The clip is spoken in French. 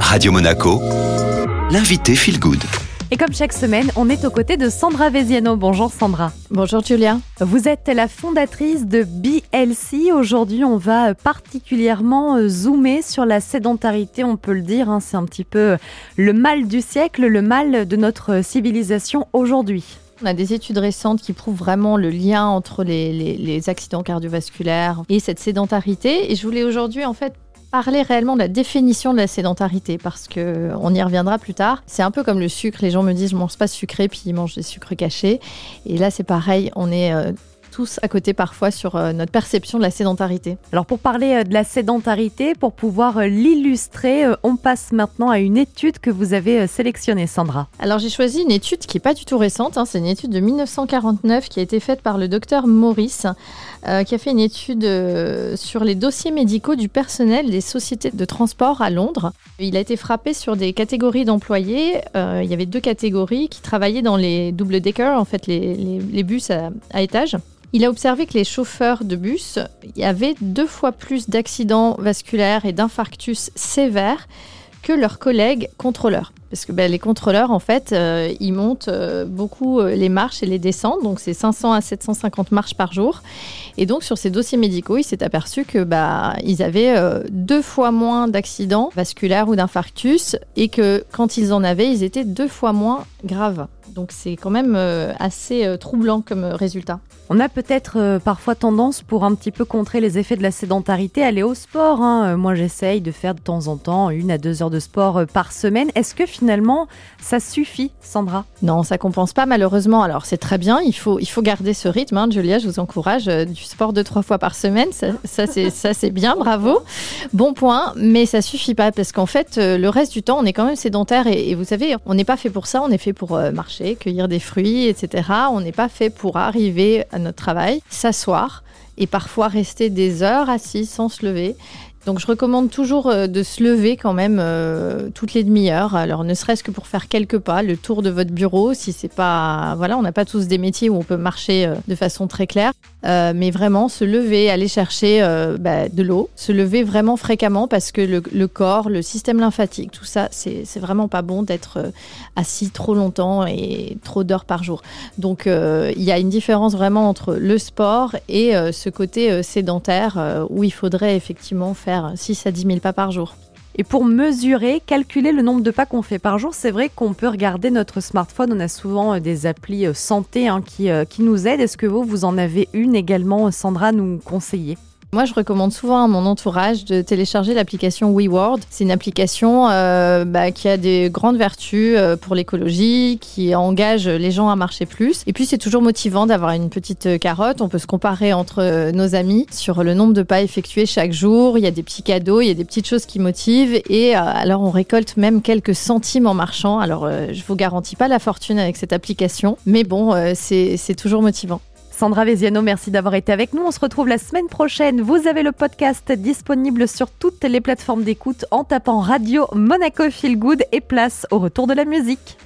Radio Monaco, l'invité Feel Good. Et comme chaque semaine, on est aux côtés de Sandra Veziano. Bonjour Sandra. Bonjour Julia. Vous êtes la fondatrice de BLC. Aujourd'hui, on va particulièrement euh, zoomer sur la sédentarité, on peut le dire. Hein. C'est un petit peu le mal du siècle, le mal de notre civilisation aujourd'hui. On a des études récentes qui prouvent vraiment le lien entre les, les accidents cardiovasculaires et cette sédentarité. Et je voulais aujourd'hui en fait parler réellement de la définition de la sédentarité parce que on y reviendra plus tard. C'est un peu comme le sucre. Les gens me disent je mange pas sucré puis ils mangent des sucres cachés. Et là c'est pareil. On est euh, tous à côté parfois sur euh, notre perception de la sédentarité. Alors pour parler euh, de la sédentarité, pour pouvoir euh, l'illustrer, on passe maintenant à une étude que vous avez sélectionnée, Sandra. Alors j'ai choisi une étude qui n'est pas du tout récente, hein. c'est une étude de 1949 qui a été faite par le docteur Maurice, qui a fait une étude sur les dossiers médicaux du personnel des sociétés de transport à Londres. Il a été frappé sur des catégories d'employés. il y avait deux catégories qui travaillaient dans les double decker, en fait les, bus à, à étage. Il a observé que les chauffeurs de bus avaient deux fois plus d'accidents vasculaires et d'infarctus sévères que leurs collègues contrôleurs. Parce que ben, les contrôleurs, en fait, euh, ils montent euh, beaucoup euh, les marches et les descentes, donc c'est 500 à 750 marches par jour. Et donc sur ces dossiers médicaux, il s'est aperçu que bah, ils avaient deux fois moins d'accidents vasculaires ou d'infarctus, et que quand ils en avaient, ils étaient deux fois moins graves. Donc c'est quand même assez troublant comme résultat. On a peut-être parfois tendance, pour un petit peu contrer les effets de la sédentarité, à aller au sport. Hein. Moi, j'essaye de faire de temps en temps une à deux heures de sport par semaine. Est-ce que finalement, ça suffit, Sandra Non, ça compense pas malheureusement. Alors c'est très bien, il faut, il faut garder ce rythme. Hein, Julia, je vous encourage euh, du sport deux trois fois par semaine. Ça, ça c'est bien, bravo, bon point. Mais ça suffit pas parce qu'en fait, euh, le reste du temps, on est quand même sédentaire et, vous savez, on n'est pas fait pour ça. On est fait pour euh, marcher, cueillir des fruits, etc. On n'est pas fait pour arriver à notre travail, s'asseoir et parfois rester des heures assis sans se lever. Donc je recommande toujours euh, de se lever quand même euh, toutes les demi-heures. Alors ne serait-ce que pour faire quelques pas, le tour de votre bureau, si c'est pas voilà, on n'a pas tous des métiers où on peut marcher euh, de façon très claire, mais vraiment se lever, aller chercher bah, de l'eau, se lever vraiment fréquemment parce que le, corps, le système lymphatique, tout ça, c'est vraiment pas bon d'être assis trop longtemps et trop d'heures par jour. Donc il y a une différence vraiment entre le sport et ce côté sédentaire où il faudrait effectivement faire 6 à 10 000 pas par jour. Et pour mesurer, calculer le nombre de pas qu'on fait par jour, c'est vrai qu'on peut regarder notre smartphone. On a souvent euh, des applis euh, santé hein, qui, euh, qui nous aident. Est-ce que vous, vous en avez une également, Sandra, nous conseiller? Moi, je recommande souvent à mon entourage de télécharger l'application WeWord. C'est une application euh, bah, qui a des grandes vertus euh, pour l'écologie, qui engage les gens à marcher plus. Et puis, c'est toujours motivant d'avoir une petite carotte. On peut se comparer entre euh, nos amis sur le nombre de pas effectués chaque jour. Il y a des petits cadeaux, il y a des petites choses qui motivent. Et alors, on récolte même quelques centimes en marchant. Alors, je vous garantis pas la fortune avec cette application, mais bon, c'est toujours motivant. Sandra Veziano, merci d'avoir été avec nous. On se retrouve la semaine prochaine. Vous avez le podcast disponible sur toutes les plateformes d'écoute en tapant Radio Monaco Feel Good et place au retour de la musique.